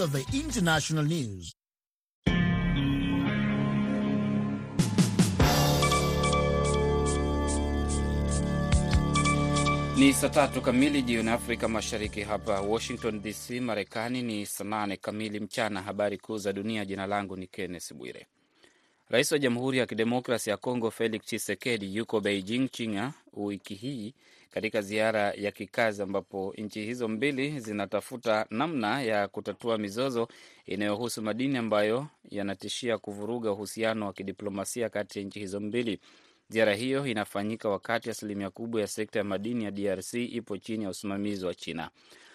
of the international news. Ni saa tatu kamili jioni Afrika Mashariki. Hapa Washington DC, Marekani ni saa nane kamili mchana. Habari kuu za dunia. Jina langu ni Kenneth Bwire. Rais wa Jamhuri ya Kidemokrasi ya Kongo Felix Tshisekedi yuko Beijing, China wiki hii katika ziara ya kikazi ambapo nchi hizo mbili zinatafuta namna ya kutatua mizozo inayohusu madini ambayo yanatishia kuvuruga uhusiano wa kidiplomasia kati ya nchi hizo mbili. Ziara hiyo inafanyika wakati asilimia kubwa ya sekta ya madini ya DRC ipo chini ya usimamizi wa China.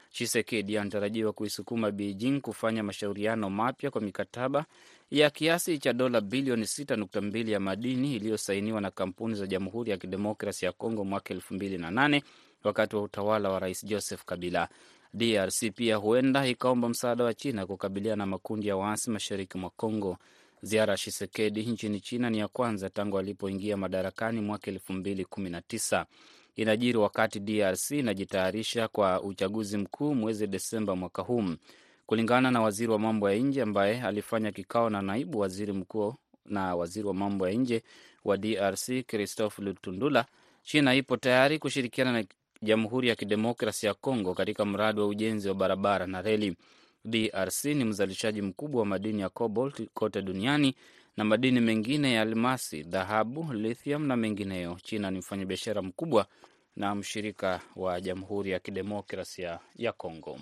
Chisekedi anatarajiwa kuisukuma Beijing kufanya mashauriano mapya kwa mikataba ya kiasi cha dola bilioni 6.2 ya madini iliyosainiwa na kampuni za Jamhuri ya Kidemokrasi ya Kongo mwaka 2008 wakati wa utawala wa Rais Joseph Kabila. DRC pia huenda ikaomba msaada wa China kukabiliana na makundi ya waasi mashariki mwa Kongo. Ziara ya Shisekedi nchini China ni ya kwanza tangu alipoingia madarakani mwaka 2019. Inajiri wakati DRC inajitayarisha kwa uchaguzi mkuu mwezi Desemba mwaka huu. Kulingana na waziri wa mambo ya nje ambaye alifanya kikao na naibu waziri mkuu na waziri wa mambo ya nje wa DRC Christophe Lutundula, China ipo tayari kushirikiana na Jamhuri ya Kidemokrasi ya Kongo katika mradi wa ujenzi wa barabara na reli. DRC ni mzalishaji mkubwa wa madini ya cobalt kote duniani na madini mengine ya almasi, dhahabu, lithium na mengineyo. China ni mfanyabiashara mkubwa na mshirika wa Jamhuri ya Kidemokrasia ya Kongo.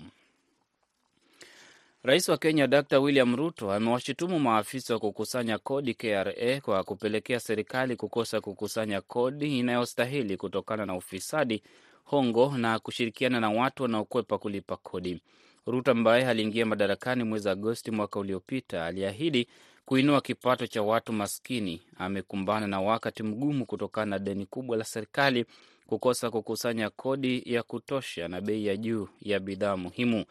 Rais wa Kenya Dr William Ruto amewashutumu maafisa wa kukusanya kodi KRA kwa kupelekea serikali kukosa kukusanya kodi inayostahili kutokana na ufisadi, hongo na kushirikiana na watu wanaokwepa kulipa kodi. Ruto ambaye aliingia madarakani mwezi Agosti mwaka uliopita aliahidi kuinua kipato cha watu maskini. Amekumbana na wakati mgumu kutokana na deni kubwa la serikali, kukosa kukusanya kodi ya kutosha na bei ya juu ya bidhaa muhimu.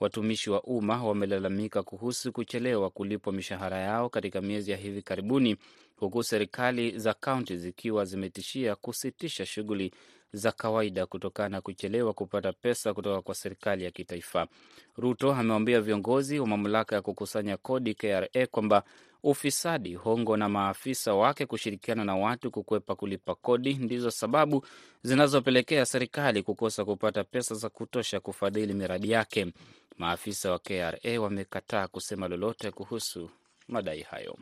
Watumishi wa umma wamelalamika kuhusu kuchelewa kulipwa mishahara yao katika miezi ya hivi karibuni, huku serikali za kaunti zikiwa zimetishia kusitisha shughuli za kawaida kutokana na kuchelewa kupata pesa kutoka kwa serikali ya kitaifa. Ruto amewaambia viongozi wa mamlaka ya kukusanya kodi KRA kwamba ufisadi, hongo na maafisa wake kushirikiana na watu kukwepa kulipa kodi ndizo sababu zinazopelekea serikali kukosa kupata pesa za kutosha kufadhili miradi yake. Maafisa wa KRA wamekataa kusema lolote kuhusu madai hayo.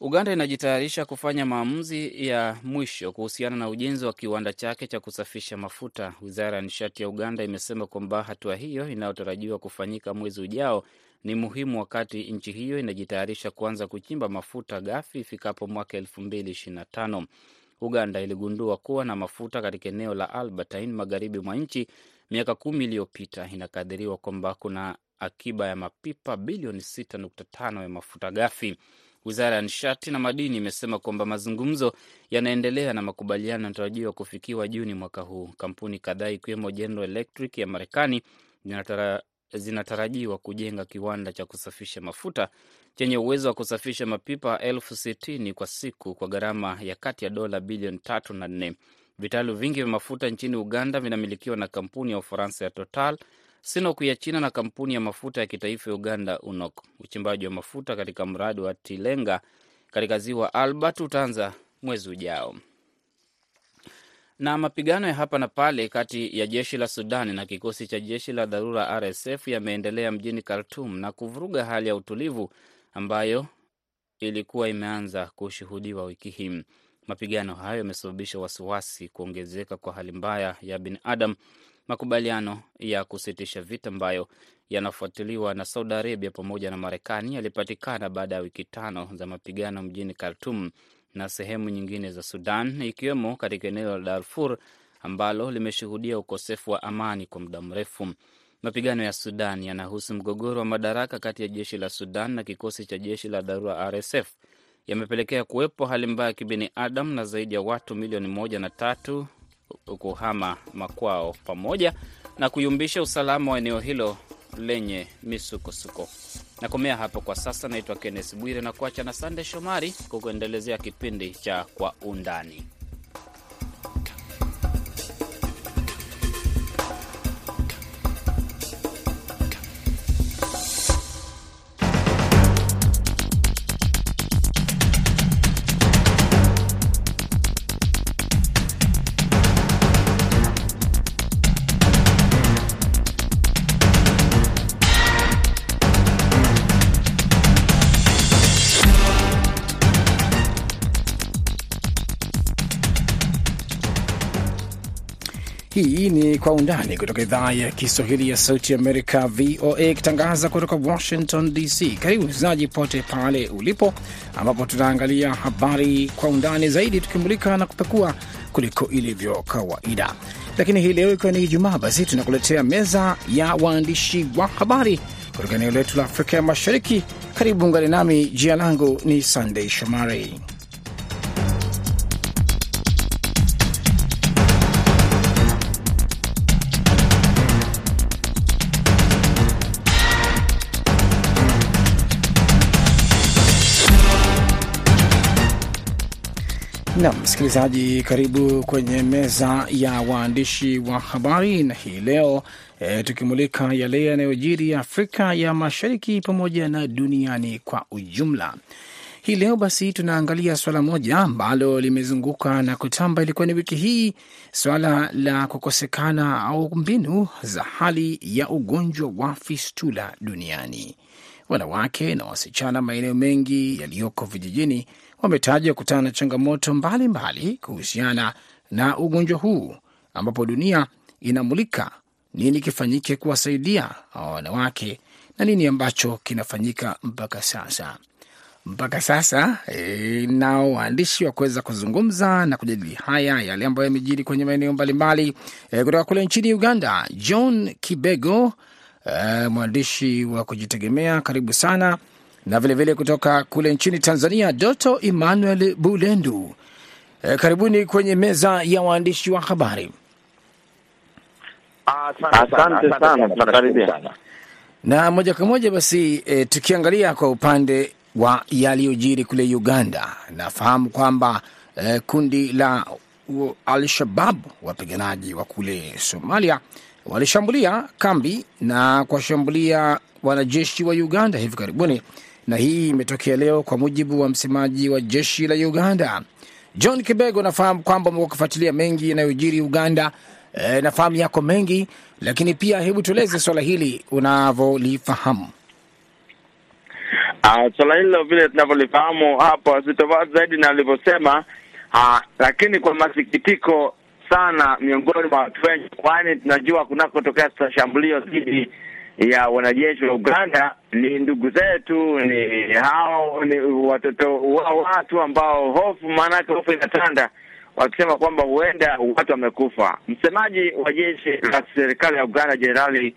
Uganda inajitayarisha kufanya maamuzi ya mwisho kuhusiana na ujenzi wa kiwanda chake cha kusafisha mafuta. Wizara ya nishati ya Uganda imesema kwamba hatua hiyo inayotarajiwa kufanyika mwezi ujao ni muhimu wakati nchi hiyo inajitayarisha kuanza kuchimba mafuta ghafi ifikapo mwaka elfu mbili ishirini na tano. Uganda iligundua kuwa na mafuta katika eneo la Albertine magharibi mwa nchi miaka kumi iliyopita. Inakadiriwa kwamba kuna akiba ya mapipa bilioni 6.5 ya mafuta ghafi. Wizara ya nishati na madini imesema kwamba mazungumzo yanaendelea na makubaliano yanatarajiwa kufikiwa Juni mwaka huu. Kampuni kadhaa ikiwemo General Electric ya Marekani zinatara, zinatarajiwa kujenga kiwanda cha kusafisha mafuta chenye uwezo wa kusafisha mapipa elfu sitini kwa siku kwa gharama ya kati ya dola bilioni tatu na nne. Vitalu vingi vya mafuta nchini Uganda vinamilikiwa na kampuni ya Ufaransa ya Total, Sinok ya China na kampuni ya mafuta ya kitaifa ya Uganda UNOC. Uchimbaji wa mafuta katika mradi wa Tilenga katika ziwa Albert utaanza mwezi ujao. Na mapigano ya hapa na pale kati ya jeshi la Sudani na kikosi cha jeshi la dharura RSF yameendelea mjini Khartum na kuvuruga hali ya utulivu ambayo ilikuwa imeanza kushuhudiwa wiki hii. Mapigano hayo yamesababisha wasiwasi kuongezeka kwa hali mbaya ya binadamu. Makubaliano ya kusitisha vita ambayo yanafuatiliwa na Saudi Arabia pamoja na Marekani yalipatikana baada ya wiki tano za mapigano mjini Khartum na sehemu nyingine za Sudan, ikiwemo katika eneo la Darfur ambalo limeshuhudia ukosefu wa amani kwa muda mrefu. Mapigano ya Sudan yanahusu mgogoro wa madaraka kati ya jeshi la Sudan na kikosi cha jeshi la dharura RSF yamepelekea kuwepo hali mbaya ya kibinadamu na zaidi ya watu milioni moja na tatu kuhama makwao pamoja na kuyumbisha usalama wa eneo hilo lenye misukosuko. Nakomea hapo kwa sasa. Naitwa Kennes Bwire na kuacha na Sande Shomari kukuendelezea kipindi cha Kwa Undani. Ni Kwa Undani kutoka idhaa ya Kiswahili ya Sauti Amerika, VOA, ikitangaza kutoka Washington DC. Karibu msikilizaji pote pale ulipo, ambapo tunaangalia habari kwa undani zaidi, tukimulika na kupekua kuliko ilivyo kawaida. Lakini hii leo ikiwa ni Ijumaa, basi tunakuletea meza ya waandishi wa habari kutoka eneo letu la Afrika ya Mashariki. Karibu ungane nami, jina langu ni Sandei Shomari. Nam msikilizaji, karibu kwenye meza ya waandishi wa habari, na hii leo e, tukimulika yale yanayojiri Afrika ya Mashariki pamoja na duniani kwa ujumla. Hii leo basi tunaangalia swala moja ambalo limezunguka na kutamba, ilikuwa ni wiki hii, swala la kukosekana au mbinu za hali ya ugonjwa wa fistula duniani. Wanawake na wasichana maeneo mengi yaliyoko vijijini wametajwa kukutana na changamoto mbalimbali kuhusiana na ugonjwa huu, ambapo dunia inamulika nini kifanyike kuwasaidia hawa wanawake na nini ambacho kinafanyika mpaka sasa. Mpaka sasa e, nao waandishi wa kuweza kuzungumza na kujadili haya yale ambayo yamejiri kwenye maeneo mbalimbali e, kutoka kule nchini Uganda, John Kibego e, mwandishi wa kujitegemea, karibu sana na vilevile vile kutoka kule nchini Tanzania, Doto Emmanuel Bulendu. E, karibuni kwenye meza ya waandishi wa habari. Asante sana, tunakaribia na moja kwa moja basi. E, tukiangalia kwa upande wa yaliyojiri kule Uganda, nafahamu kwamba e, kundi la Al-Shabab wapiganaji wa kule Somalia walishambulia kambi na kuwashambulia wanajeshi wa Uganda hivi karibuni, na hii imetokea leo kwa mujibu wa msemaji wa jeshi la Uganda John Kibego. Nafahamu kwamba umekuwa ukifuatilia mengi yanayojiri Uganda. E, nafahamu yako mengi, lakini pia hebu tueleze swala hili unavyolifahamu. Uh, swala hilo vile tunavyolifahamu hapo sitofauti zaidi na alivyosema, uh, lakini kwa masikitiko sana miongoni mwa watu wengi, kwani tunajua kunakotokea shambulio dhidi ya wanajeshi wa Uganda ni ndugu zetu, ni hao ni watoto wa watu ambao hofu, maanake hofu inatanda, wakisema kwamba huenda watu wamekufa. Msemaji wa jeshi la serikali ya Uganda Jenerali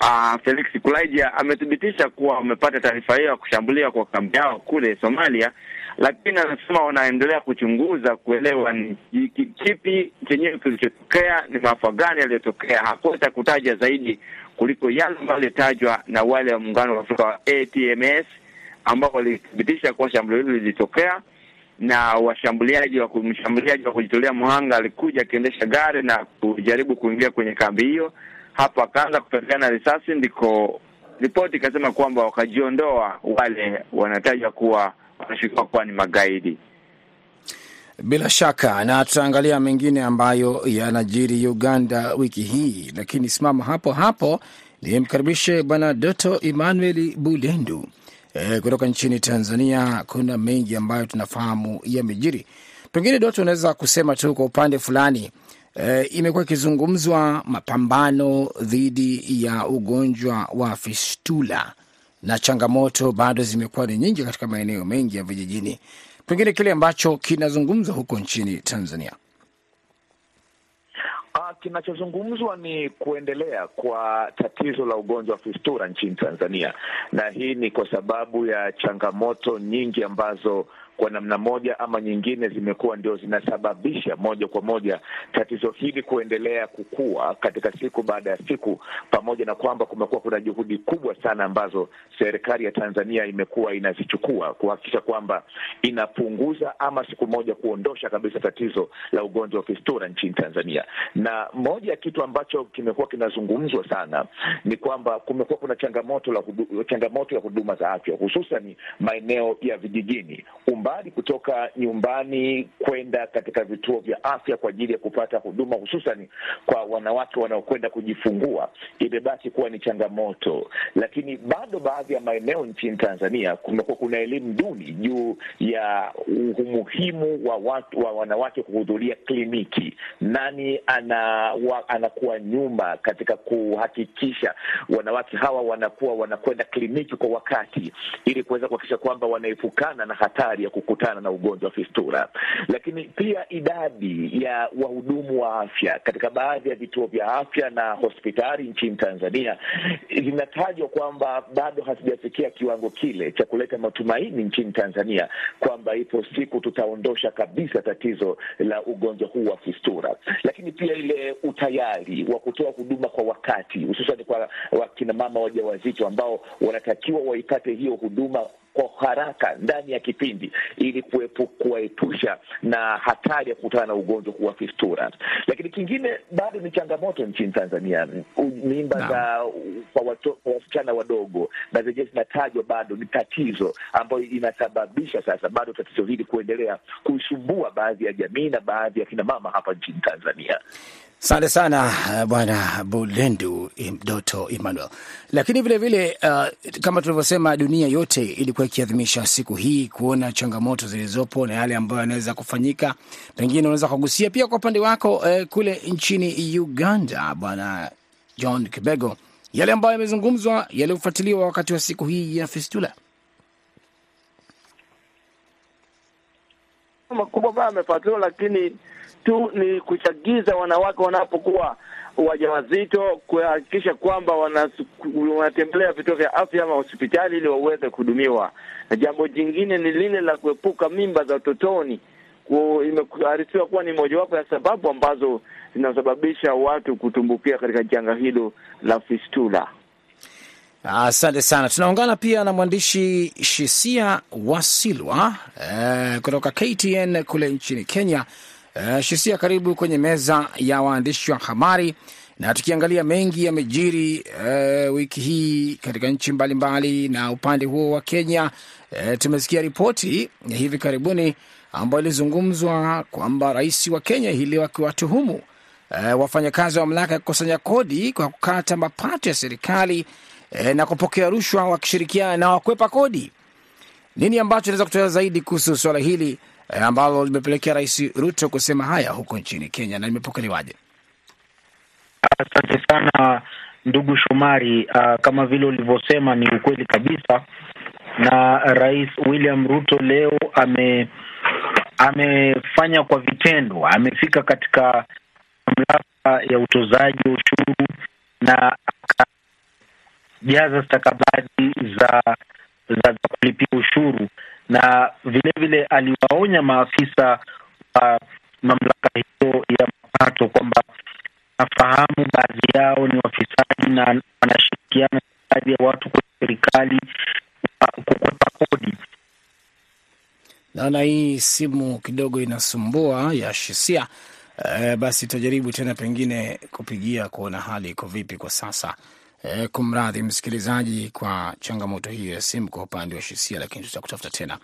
uh, Felix Kulaija amethibitisha kuwa wamepata taarifa hiyo ya kushambulia kwa kambi yao kule Somalia, lakini anasema wanaendelea kuchunguza kuelewa ni kipi chenyewe kilichotokea, ni maafa gani yaliyotokea. Hakuweza kutaja zaidi kuliko yale ambayo yalitajwa na wale wa muungano wa Afrika wa ATMS ambao walithibitisha kuwa shambulio hilo lilitokea na washambuliaji wa mshambuliaji wa kujitolea mhanga alikuja akiendesha gari na kujaribu kuingia kwenye kambi hiyo, hapo akaanza kupatikana risasi, ndiko ripoti ikasema kwamba wakajiondoa wale wanatajwa kuwa wanashukiwa kuwa ni magaidi. Bila shaka na tutaangalia mengine ambayo yanajiri Uganda wiki hii, lakini simama hapo hapo nimkaribishe Bwana Doto Emmanuel Bulendu e, kutoka nchini Tanzania. Kuna mengi ambayo tunafahamu yamejiri. Pengine Doto, unaweza kusema tu kwa upande fulani e, imekuwa ikizungumzwa mapambano dhidi ya ugonjwa wa fistula na changamoto bado zimekuwa ni nyingi katika maeneo mengi ya vijijini pengine kile ambacho kinazungumzwa huko nchini Tanzania. Uh, kinachozungumzwa ni kuendelea kwa tatizo la ugonjwa wa fistula nchini Tanzania, na hii ni kwa sababu ya changamoto nyingi ambazo kwa namna moja ama nyingine zimekuwa ndio zinasababisha moja kwa moja tatizo hili kuendelea kukua katika siku baada ya siku, pamoja na kwamba kumekuwa kuna juhudi kubwa sana ambazo serikali ya Tanzania imekuwa inazichukua kuhakikisha kwamba inapunguza ama siku moja kuondosha kabisa tatizo la ugonjwa wa fistula nchini Tanzania. Na moja ya kitu ambacho kimekuwa kinazungumzwa sana ni kwamba kumekuwa kuna changamoto la hudu, changamoto ya huduma za afya hususan maeneo ya vijijini umba mbali kutoka nyumbani kwenda katika vituo vya afya kwa ajili ya kupata huduma, hususan kwa wanawake wanaokwenda kujifungua, imebaki kuwa ni changamoto. Lakini bado baadhi ya maeneo nchini Tanzania kumekuwa kuna elimu duni juu ya umuhimu wa watu wa wanawake kuhudhuria kliniki. Nani ana wa, anakuwa nyuma katika kuhakikisha wanawake hawa wanakuwa wanakwenda kliniki kwa wakati ili kuweza kuhakikisha kwamba wanaepukana na hatari ya kukutana na ugonjwa wa fistula. Lakini pia idadi ya wahudumu wa afya katika baadhi ya vituo vya afya na hospitali nchini Tanzania zinatajwa kwamba bado hazijafikia kiwango kile cha kuleta matumaini nchini Tanzania kwamba ipo siku tutaondosha kabisa tatizo la ugonjwa huu wa fistula. Lakini pia ile utayari wa kutoa huduma kwa wakati, hususan kwa wakinamama wajawazito ambao wanatakiwa waipate hiyo huduma kwa haraka ndani ya kipindi ili kuwaepusha na hatari ya kukutana na ugonjwa kuwa fistura. Lakini kingine bado ni changamoto nchini Tanzania, mimba za kwa wasichana wadogo na zenyewe zinatajwa bado ni tatizo ambayo inasababisha sasa bado tatizo hili kuendelea kuisumbua baadhi ya jamii na baadhi ya kina mama hapa nchini Tanzania. Asante sana Bwana Bulendu Doto Emmanuel. Lakini vilevile uh, kama tulivyosema, dunia yote ilikuwa ikiadhimisha siku hii kuona changamoto zilizopo na yale ambayo yanaweza kufanyika. Pengine unaweza kugusia pia kwa upande wako uh, kule nchini Uganda, Bwana John Kibego, yale ambayo yamezungumzwa, yaliyofuatiliwa wakati wa siku hii ya fistula. makubwa ambayo yamefuatiliwa, lakini tu ni kuchagiza wanawake wanapokuwa wajawazito kuhakikisha kwamba wanatembelea vituo vya afya ama hospitali ili waweze kuhudumiwa, na jambo jingine ni lile la kuepuka mimba za utotoni. Imearifiwa kuwa ni mojawapo ya sababu ambazo zinasababisha watu kutumbukia katika janga hilo la fistula. Asante sana. Tunaungana pia na mwandishi Shisia Wasilwa eh, kutoka KTN kule nchini Kenya. Uh, Shisia, karibu kwenye meza ya waandishi wa habari, na tukiangalia mengi yamejiri uh, wiki hii katika nchi mbalimbali, na upande huo wa Kenya uh, tumesikia ripoti ya hivi karibuni ambayo ilizungumzwa kwamba rais wa Kenya hii leo akiwatuhumu uh, wafanyakazi wa mamlaka ya kukusanya kodi kwa kukata mapato ya serikali uh, na kupokea rushwa wakishirikiana na wakwepa kodi. Nini ambacho inaweza kutoa zaidi kuhusu swala hili ambalo limepelekea Rais Ruto kusema haya huko nchini Kenya na limepokelewaje? Asante sana ndugu Shomari. Uh, kama vile ulivyosema ni ukweli kabisa, na Rais William Ruto leo ame amefanya kwa vitendo, amefika katika mamlaka ya utozaji wa ushuru na akajaza stakabadhi za za kulipia ushuru na vilevile vile aliwaonya maafisa wa mamlaka hiyo ya mapato kwamba nafahamu baadhi yao ni wafisadi na wanashirikiana na baadhi ya watu kwenye serikali kukwepa kodi. Naona hii simu kidogo inasumbua ya Shisia. Uh, basi tutajaribu tena pengine kupigia kuona hali iko vipi kwa sasa. E, kumradhi msikilizaji kwa changamoto hiyo ya simu kwa upande wa Shisia, lakini tutakutafuta tena.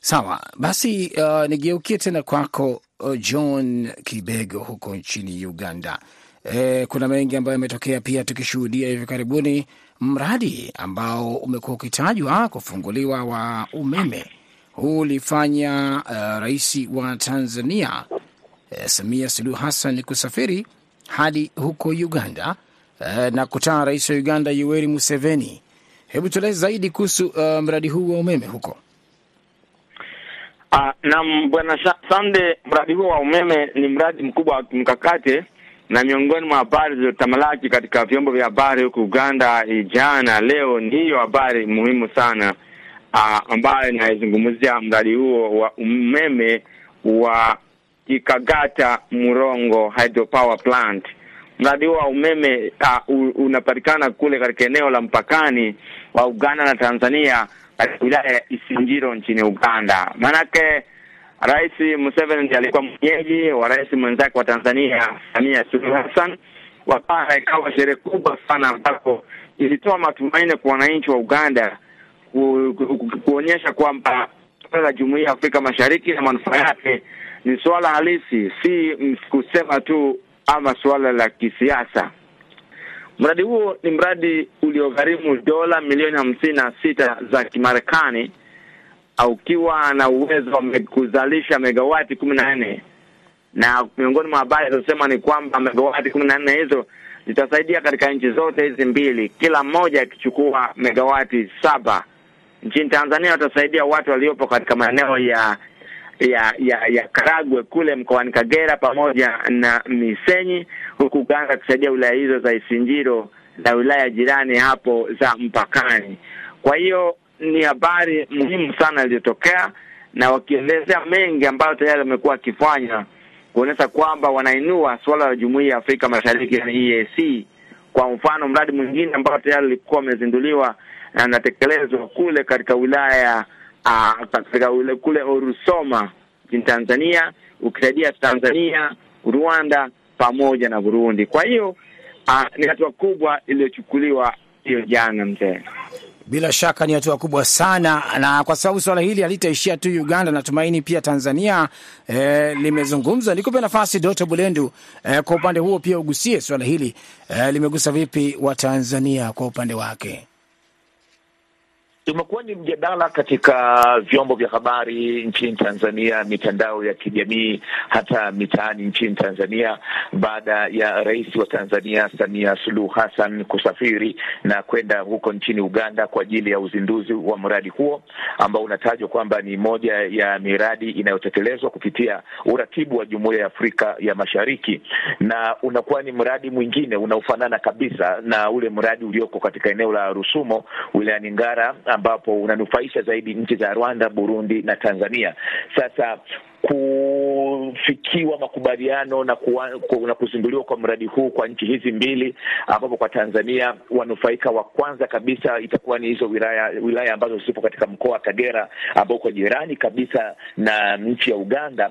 Sawa basi, uh, nigeukie tena kwako uh, John Kibego huko nchini Uganda. E, kuna mengi ambayo yametokea pia, tukishuhudia hivi karibuni mradi ambao umekuwa ukitajwa kufunguliwa wa umeme. Huu ulifanya uh, rais wa Tanzania uh, Samia Suluhu Hassan kusafiri hadi huko Uganda na kutana na rais wa Uganda Yoweri Museveni. Hebu tueleze zaidi kuhusu uh, mradi huu wa umeme huko. Uh, naam bwana Sande, mradi huo wa umeme ni mradi mkubwa wa kimkakati na miongoni mwa habari zilizotamalaki katika vyombo vya habari huku Uganda jana, leo ni hiyo habari muhimu sana uh, ambayo inaizungumzia mradi huo wa umeme wa Kikagata Murongo Hydropower Plant. Mradi huo wa umeme uh, unapatikana kule katika eneo la mpakani wa Uganda na Tanzania katika wilaya ya Isingiro nchini Uganda. Maanake Rais Museveni ndiye alikuwa mwenyeji wa rais mwenzake wa Tanzania Samia Suluhu Hassan, wakawa ikawa sherehe kubwa sana ambapo ilitoa matumaini kwa wananchi wa Uganda ku, ku, ku, kuonyesha kwamba suala la Jumuiya ya Afrika Mashariki na manufaa yake ni suala halisi, si kusema tu ama suala la kisiasa. Mradi huo ni mradi uliogharimu dola milioni hamsini na sita za Kimarekani, ukiwa na uwezo wa kuzalisha megawati kumi na nne na miongoni mwa habari zinazosema ni kwamba megawati kumi na nne hizo zitasaidia katika nchi zote hizi mbili, kila mmoja akichukua megawati saba. Nchini Tanzania watasaidia watu waliopo katika maeneo ya ya ya ya Karagwe kule mkoani Kagera pamoja na Misenyi, huku Uganda kusaidia wilaya hizo za Isinjiro na wilaya jirani hapo za mpakani. Kwa hiyo ni habari muhimu sana iliyotokea, na wakielezea mengi ambayo tayari wamekuwa wakifanya kuonyesha kwamba wanainua suala la Jumuiya ya Afrika Mashariki na EAC. Kwa mfano, mradi mwingine ambao tayari ulikuwa umezinduliwa na unatekelezwa kule katika wilaya uh, ule kule Orusoma nchini Tanzania, ukisaidia Tanzania, Rwanda pamoja na Burundi. Kwa hiyo uh, ni hatua kubwa iliyochukuliwa hiyo jana, mzee. Bila shaka ni hatua kubwa sana, na kwa sababu swala hili halitaishia tu Uganda, natumaini pia Tanzania eh, limezungumza. Nikupe nafasi Dr. Bulendu, eh, kwa upande huo pia ugusie swala hili eh, limegusa vipi Watanzania kwa upande wake? Imekuwa ni mjadala katika vyombo vya habari nchini Tanzania, mitandao ya kijamii, hata mitaani nchini Tanzania, baada ya rais wa Tanzania Samia Suluhu Hassan kusafiri na kwenda huko nchini Uganda kwa ajili ya uzinduzi wa mradi huo ambao unatajwa kwamba ni moja ya miradi inayotekelezwa kupitia uratibu wa Jumuiya ya Afrika ya Mashariki, na unakuwa ni mradi mwingine unaofanana kabisa na ule mradi ulioko katika eneo la Rusumo wilayani Ngara ambapo unanufaisha zaidi nchi za Rwanda, Burundi na Tanzania. Sasa kufikiwa makubaliano na, na kuzinduliwa kwa mradi huu kwa nchi hizi mbili, ambapo kwa Tanzania wanufaika wa kwanza kabisa itakuwa ni hizo wilaya wilaya ambazo zipo katika mkoa wa Kagera ambao uko jirani kabisa na nchi ya Uganda,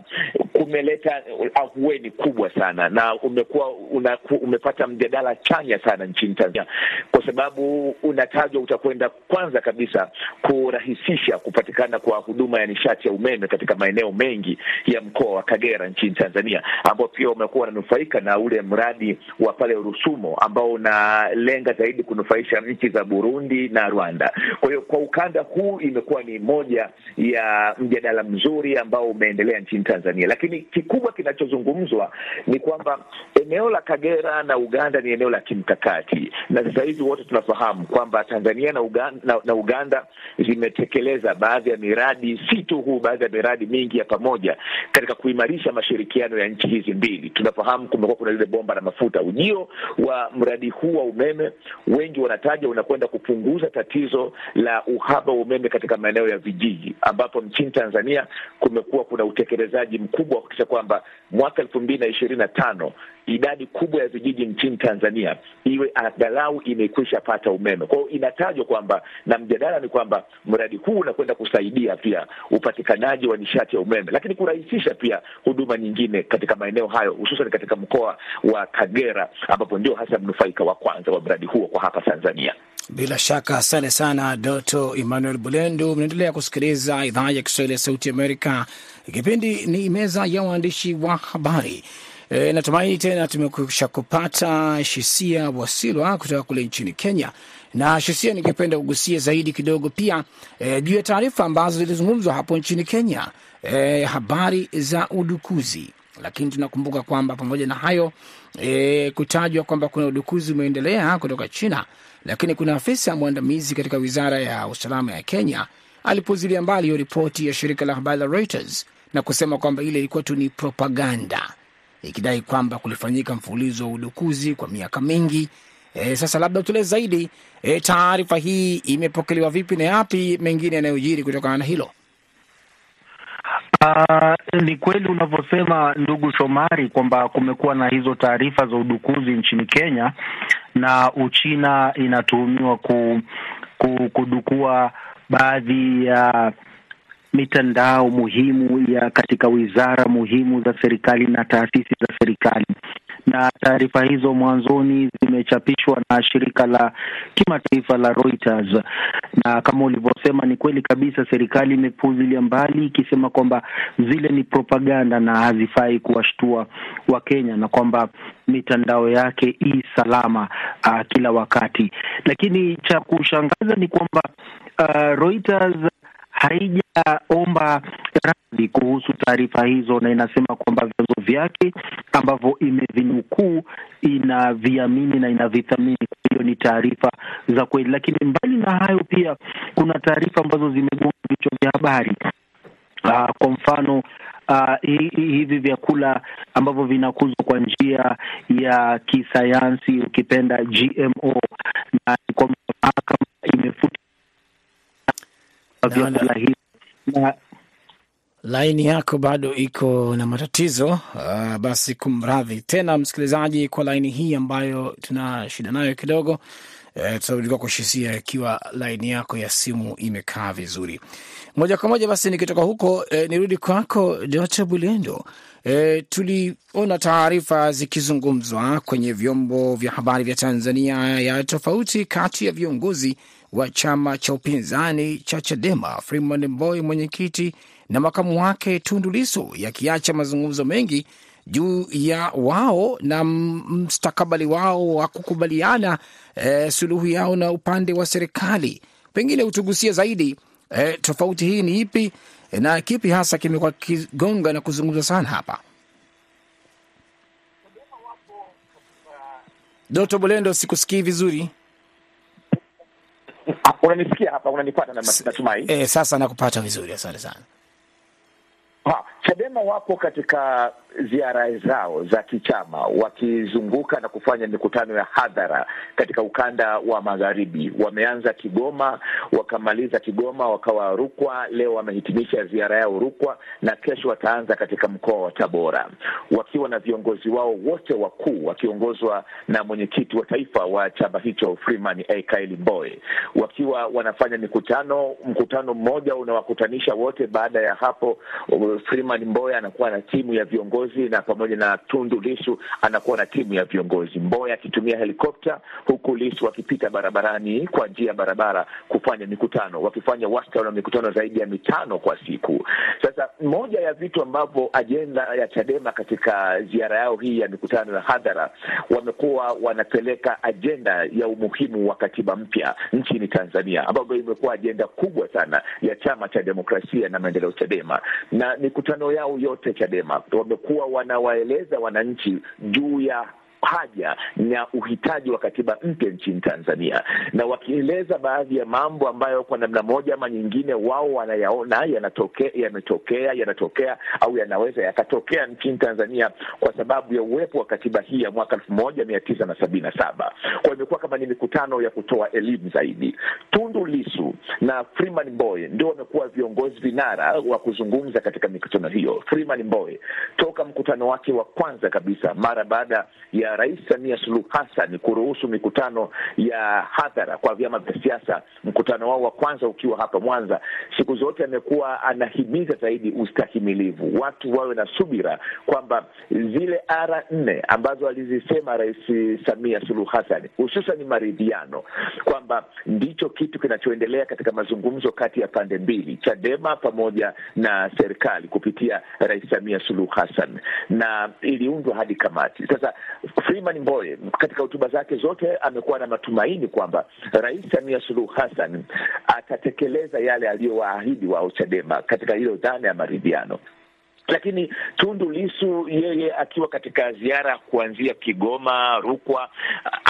kumeleta ahueni kubwa sana na umekuwa una, umepata mjadala chanya sana nchini Tanzania kwa sababu unatajwa utakwenda kwanza kabisa kurahisisha kupatikana kwa huduma ya nishati ya umeme katika maeneo mengi ya mkoa wa Kagera nchini Tanzania, ambao pia wamekuwa wananufaika na ule mradi wa pale Rusumo ambao unalenga zaidi kunufaisha nchi za Burundi na Rwanda. Kwa hiyo kwa ukanda huu imekuwa ni moja ya mjadala mzuri ambao umeendelea nchini Tanzania, lakini kikubwa kinachozungumzwa ni kwamba eneo la Kagera na Uganda ni eneo la kimkakati, na sasa hivi wote tunafahamu kwamba Tanzania na Uganda, na, na Uganda zimetekeleza baadhi ya miradi, si tu huu, baadhi ya miradi mingi ya pamoja katika kuimarisha mashirikiano ya nchi hizi mbili. Tunafahamu kumekuwa kuna lile bomba la mafuta. Ujio wa mradi huu wa umeme, wengi wanataja unakwenda kupunguza tatizo la uhaba wa umeme katika maeneo ya vijiji, ambapo nchini Tanzania kumekuwa kuna utekelezaji mkubwa wa kuhakikisha kwamba mwaka elfu mbili na ishirini na tano idadi kubwa ya vijiji nchini Tanzania iwe angalau imekwisha pata umeme. Kwa hiyo inatajwa kwamba na mjadala ni kwamba mradi huu unakwenda kusaidia pia upatikanaji wa nishati ya umeme, lakini kurahisisha pia huduma nyingine katika maeneo hayo, hususan katika mkoa wa Kagera ambapo ndio hasa mnufaika wa kwanza wa mradi huo kwa hapa Tanzania. Bila shaka asante sana Doto Emmanuel Bulendu. Mnaendelea kusikiliza idhaa ya Kiswahili ya Sauti Amerika. Kipindi ni meza ya waandishi wa habari. E, natumaini tena tumekusha kupata Shisia Wasilwa kutoka kule nchini Kenya. Na Shisia, ningependa kugusia zaidi kidogo pia e, ya taarifa ambazo zilizungumzwa hapo nchini Kenya, e, habari za udukuzi. Lakini tunakumbuka kwamba pamoja na hayo e, kutajwa kwamba kuna udukuzi umeendelea kutoka China, lakini kuna afisa mwandamizi katika wizara ya usalama ya Kenya alipozilia mbali hiyo ripoti ya shirika la habari la Reuters na kusema kwamba ile ilikuwa tu ni propaganda ikidai kwamba kulifanyika mfululizo wa udukuzi kwa miaka mingi. E, sasa labda tueleze zaidi e, taarifa hii imepokelewa vipi na yapi mengine yanayojiri kutokana na hilo? Uh, ni kweli unavyosema ndugu Shomari kwamba kumekuwa na hizo taarifa za udukuzi nchini Kenya na Uchina inatuhumiwa ku, ku, kudukua baadhi ya mitandao muhimu ya katika wizara muhimu za serikali na taasisi za serikali na taarifa hizo mwanzoni zimechapishwa na shirika la kimataifa la Reuters, na kama ulivyosema, ni kweli kabisa, serikali imepuuzilia mbali ikisema kwamba zile ni propaganda na hazifai kuwashtua Wakenya na kwamba mitandao yake i salama uh, kila wakati. Lakini cha kushangaza ni kwamba uh, Reuters haijaomba radhi kuhusu taarifa hizo, na inasema kwamba vyanzo vyake ambavyo imevinukuu inaviamini na inavithamini. Kwa hiyo ni taarifa za kweli, lakini mbali na hayo, pia kuna taarifa ambazo zimegonga vichwa vya habari. Uh, kwa mfano Uh, hivi vyakula ambavyo vinakuzwa kwa njia ya kisayansi ukipenda GMO, na kwamba mahakama imefuta vyakula hivi na laini yako bado iko na matatizo. Uh, basi kumradhi tena msikilizaji kwa laini hii ambayo tuna shida nayo kidogo. Uh, tutarudi kushisia ikiwa laini yako ya simu imekaa vizuri moja kwa moja. Basi nikitoka huko eh, nirudi kwako Dr. Bulendo. Eh, tuliona taarifa zikizungumzwa kwenye vyombo vya habari vya Tanzania ya tofauti kati ya viongozi wa chama cha upinzani cha Chadema Freeman Mbowe mwenyekiti na makamu wake Tundu Lissu yakiacha mazungumzo mengi juu ya wao na mstakabali wao wa kukubaliana e, suluhu yao na upande wa serikali. Pengine utugusia zaidi e, tofauti hii ni ipi na kipi hasa kimekuwa kigonga na kuzungumza sana hapa? Doto Bolendo, sikusikii vizuri. Unanisikia hapa? Unanipata? Natumai Eh, sasa nakupata vizuri, asante sana. Ha, Chadema wapo katika ziara zao za kichama wakizunguka na kufanya mikutano ya hadhara katika ukanda wa magharibi. Wameanza Kigoma, wakamaliza Kigoma, wakawa Rukwa. Leo wamehitimisha ziara yao Rukwa, na kesho wataanza katika mkoa wa Tabora, wakiwa na viongozi wao wote wakuu, wakiongozwa na mwenyekiti wa taifa wa chama hicho Freeman Aikaeli Mbowe, wakiwa wanafanya mikutano. Mkutano mmoja unawakutanisha wote. Baada ya hapo, Freeman Mbowe anakuwa na timu ya viongozi na pamoja na Tundu Lisu anakuwa na timu ya viongozi. Mboya akitumia helikopta huku Lisu wakipita barabarani kwa njia ya barabara kufanya mikutano, wakifanya wastani wa mikutano zaidi ya mitano kwa siku. Sasa moja ya vitu ambavyo ajenda ya Chadema katika ziara yao hii ya mikutano ya hadhara, wamekuwa wanapeleka ajenda ya umuhimu wa katiba mpya nchini Tanzania, ambayo imekuwa ajenda kubwa sana ya chama cha demokrasia na maendeleo Chadema, na mikutano yao yote Chadema. Wamekuwa wanawaeleza wananchi juu ya haja na uhitaji wa katiba mpya nchini Tanzania, na wakieleza baadhi ya mambo ambayo kwa namna moja ama nyingine wao wanayaona yanatokea, yametokea, yanatokea au yanaweza yakatokea nchini Tanzania kwa sababu ya uwepo wa katiba hii ya mwaka elfu moja mia tisa na sabini na saba. Kwa imekuwa kama ni mikutano ya kutoa elimu zaidi. Tundu Lisu na Freeman Mbowe ndio wamekuwa viongozi vinara wa kuzungumza katika mikutano hiyo. Freeman Mbowe toka mkutano wake wa kwanza kabisa mara baada ya Rais Samia Suluhu Hassan kuruhusu mikutano ya hadhara kwa vyama vya siasa, mkutano wao wa kwanza ukiwa hapa Mwanza, siku zote amekuwa anahimiza zaidi ustahimilivu, watu wawe na subira, kwamba zile ara nne ambazo alizisema Rais Samia Suluhu Hassan, hususan maridhiano, kwamba ndicho kitu kinachoendelea katika mazungumzo kati ya pande mbili, Chadema pamoja na serikali kupitia Rais Samia Suluhu Hassan, na iliundwa hadi kamati. Sasa Freeman Mbowe katika hotuba zake zote amekuwa na matumaini kwamba Rais Samia Suluhu Hassan atatekeleza yale aliyowaahidi wao Chadema katika hilo dhana ya maridhiano lakini Tundu Lisu yeye akiwa katika ziara kuanzia Kigoma, Rukwa,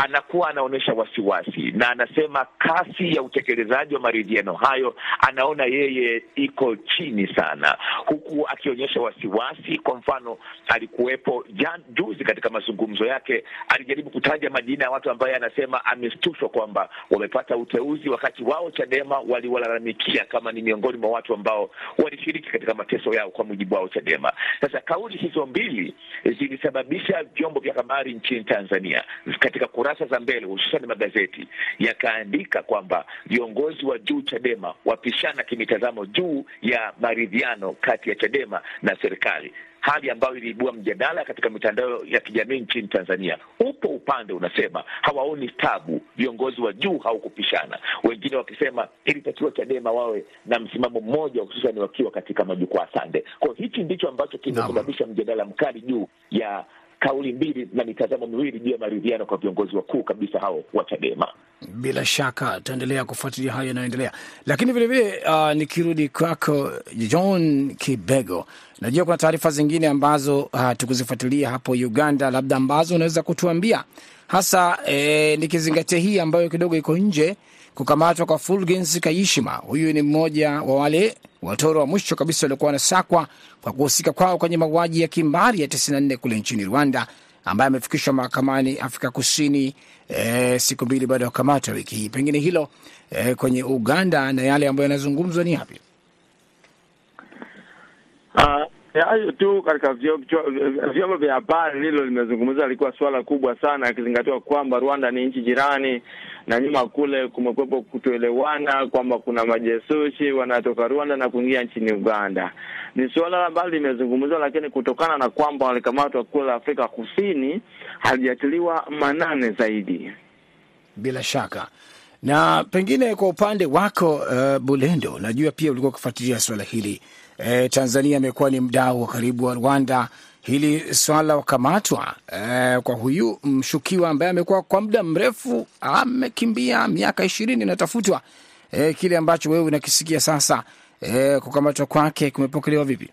anakuwa anaonyesha wasiwasi na anasema kasi ya utekelezaji wa maridhiano hayo anaona yeye iko chini sana, huku akionyesha wasiwasi. Kwa mfano, alikuwepo juzi katika mazungumzo yake alijaribu kutaja majina ya watu ambaye anasema ameshtushwa kwamba wamepata uteuzi, wakati wao Chadema waliwalalamikia kama ni miongoni mwa watu ambao walishiriki katika mateso yao, kwa mujibu wao Chadema. Chadema. Sasa kauli hizo mbili zilisababisha vyombo vya habari nchini Tanzania katika kurasa za mbele, hususan magazeti yakaandika kwamba viongozi wa juu Chadema wapishana kimitazamo juu ya maridhiano kati ya Chadema na serikali hali ambayo iliibua mjadala katika mitandao ya kijamii nchini Tanzania. Upo upande unasema hawaoni tabu viongozi wa juu haukupishana, wengine wakisema ilitakiwa Chadema wawe na msimamo mmoja, hususan wakiwa katika majukwaa sande. Kwa hiyo hichi ndicho ambacho kimesababisha mjadala mkali juu ya kauli mbili na mitazamo miwili juu ya maridhiano kwa viongozi wakuu kabisa hao wa Chadema. Bila shaka tutaendelea kufuatilia hayo yanayoendelea, lakini vilevile uh, nikirudi kwako John Kibego, najua kuna taarifa zingine ambazo uh, tukuzifuatilia hapo Uganda, labda ambazo unaweza kutuambia hasa eh, nikizingatia hii ambayo kidogo iko nje, kukamatwa kwa Fulgens Kayishima. Huyu ni mmoja wa wale watoro wa mwisho kabisa waliokuwa wanasakwa kwa kuhusika kwao kwenye mauaji ya kimbari ya 94 kule nchini Rwanda, ambaye amefikishwa mahakamani Afrika Kusini e, siku mbili baada ya kukamatwa wiki hii. Pengine hilo e, kwenye Uganda na yale ambayo yanazungumzwa ni yapi? Hayo tu katika vyombo vya habari lilo limezungumza, likuwa suala kubwa sana, akizingatiwa kwamba Rwanda ni nchi jirani na nyuma kule kumekuwepo kutoelewana kwamba kuna majesushi wanatoka Rwanda na kuingia nchini Uganda. Ni suala ambalo limezungumzwa, lakini kutokana na kwamba walikamatwa kule Afrika Kusini halijatiliwa manane zaidi. Bila shaka na pengine kwa upande wako uh, Bulendo, najua pia ulikuwa ukifuatilia suala hili e, Tanzania amekuwa ni mdau wa karibu wa Rwanda. Hili swala wakamatwa eh, kwa huyu mshukiwa ambaye amekuwa kwa muda mrefu amekimbia miaka ishirini inatafutwa. eh, kile ambacho wewe unakisikia sasa, eh, kukamatwa kwake kumepokelewa vipi?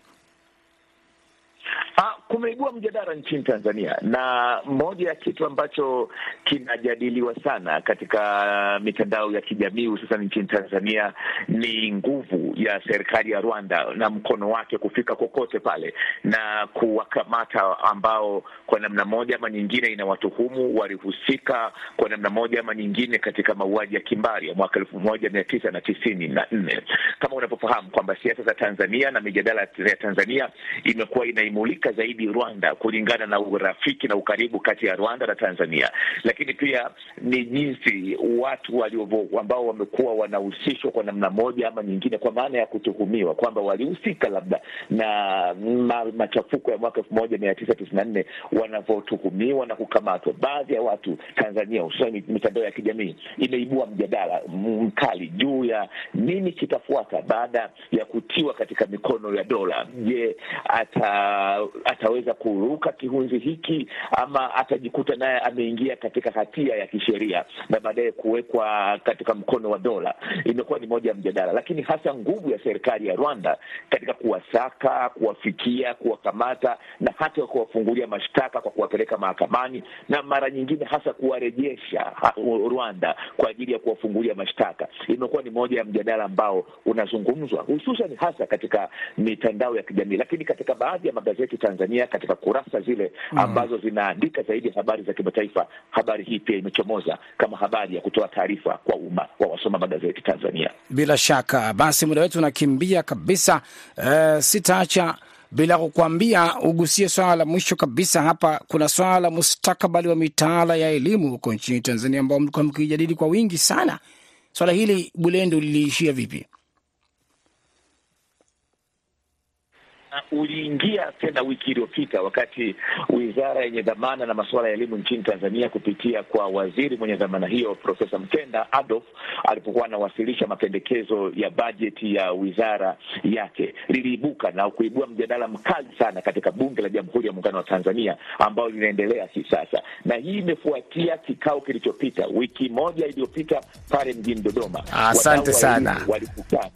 Kumeibua mjadala nchini Tanzania, na moja ya kitu ambacho kinajadiliwa sana katika mitandao ya kijamii hususan nchini Tanzania ni nguvu ya serikali ya Rwanda na mkono wake kufika kokote pale na kuwakamata ambao kwa namna moja ama nyingine inawatuhumu walihusika kwa namna moja ama nyingine katika mauaji ya kimbari ya mwaka elfu moja mia tisa na tisini na nne. Kama unavyofahamu kwamba siasa za Tanzania na mijadala ya Tanzania imekuwa inaimulika zaidi Rwanda kulingana na urafiki na ukaribu kati ya Rwanda na Tanzania, lakini pia ni jinsi watu waliovo ambao wamekuwa wanahusishwa kwa namna moja ama nyingine, kwa maana ya kutuhumiwa kwamba walihusika labda na ma, machafuko ya mwaka elfu moja mia tisa tisini na nne wanavyotuhumiwa na kukamatwa. Baadhi ya watu Tanzania, hususani mitandao ya kijamii, imeibua mjadala mkali juu ya nini kitafuata baada ya kutiwa katika mikono ya dola. Je, ata ataweza kuruka kihunzi hiki ama atajikuta naye ameingia katika hatia ya kisheria na baadaye kuwekwa katika mkono wa dola? Imekuwa ni moja ya mjadala, lakini hasa nguvu ya serikali ya Rwanda katika kuwasaka, kuwafikia, kuwakamata na hata kuwafungulia mashtaka kwa kuwapeleka mahakamani na mara nyingine hasa kuwarejesha Rwanda kwa ajili ya kuwafungulia mashtaka, imekuwa ni moja ya mjadala ambao unazungumzwa hususan hasa katika mitandao ya kijamii, lakini katika baadhi ya magazeti Tanzania katika kurasa zile ambazo zinaandika zaidi habari za kimataifa, habari hii pia imechomoza kama habari ya kutoa taarifa kwa umma wa wasoma magazeti Tanzania. Bila shaka basi, muda wetu unakimbia kabisa. Uh, sitaacha bila kukuambia ugusie swala la mwisho kabisa hapa. Kuna swala la mustakabali wa mitaala ya elimu huko nchini Tanzania ambao mlikuwa mkijadili kwa wingi sana. Swala hili Bulendo liliishia vipi? Uliingia tena wiki iliyopita wakati wizara yenye dhamana na masuala ya elimu nchini Tanzania kupitia kwa waziri mwenye dhamana hiyo Profesa Mkenda Adolf alipokuwa anawasilisha mapendekezo ya bajeti ya wizara yake, liliibuka na kuibua mjadala mkali sana katika Bunge la Jamhuri ya Muungano wa Tanzania ambayo linaendelea hivi sasa, na hii imefuatia kikao kilichopita wiki moja iliyopita pale mjini Dodoma. Asante sana. walikutana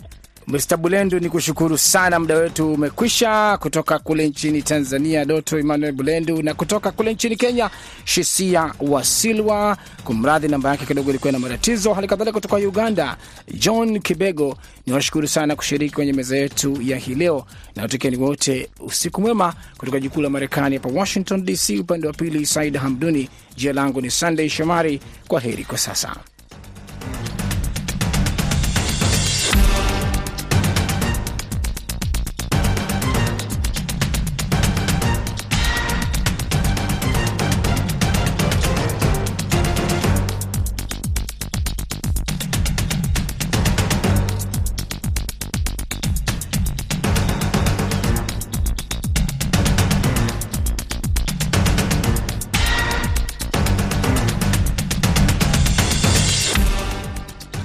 Mr. Bulendu, ni kushukuru sana, muda wetu umekwisha. Kutoka kule nchini Tanzania, Doto Emmanuel Bulendu, na kutoka kule nchini Kenya, Shisia Wasilwa, kumradhi, namba yake kidogo ilikuwa na matatizo. Hali kadhalika kutoka Uganda, John Kibego, ni washukuru sana kushiriki kwenye meza yetu ya hii leo, na watakieni wote usiku mwema kutoka jikuu la Marekani hapa Washington DC. Upande wa pili, Said Hamduni. Jina langu ni Sunday Shomari. Kwa heri kwa sasa.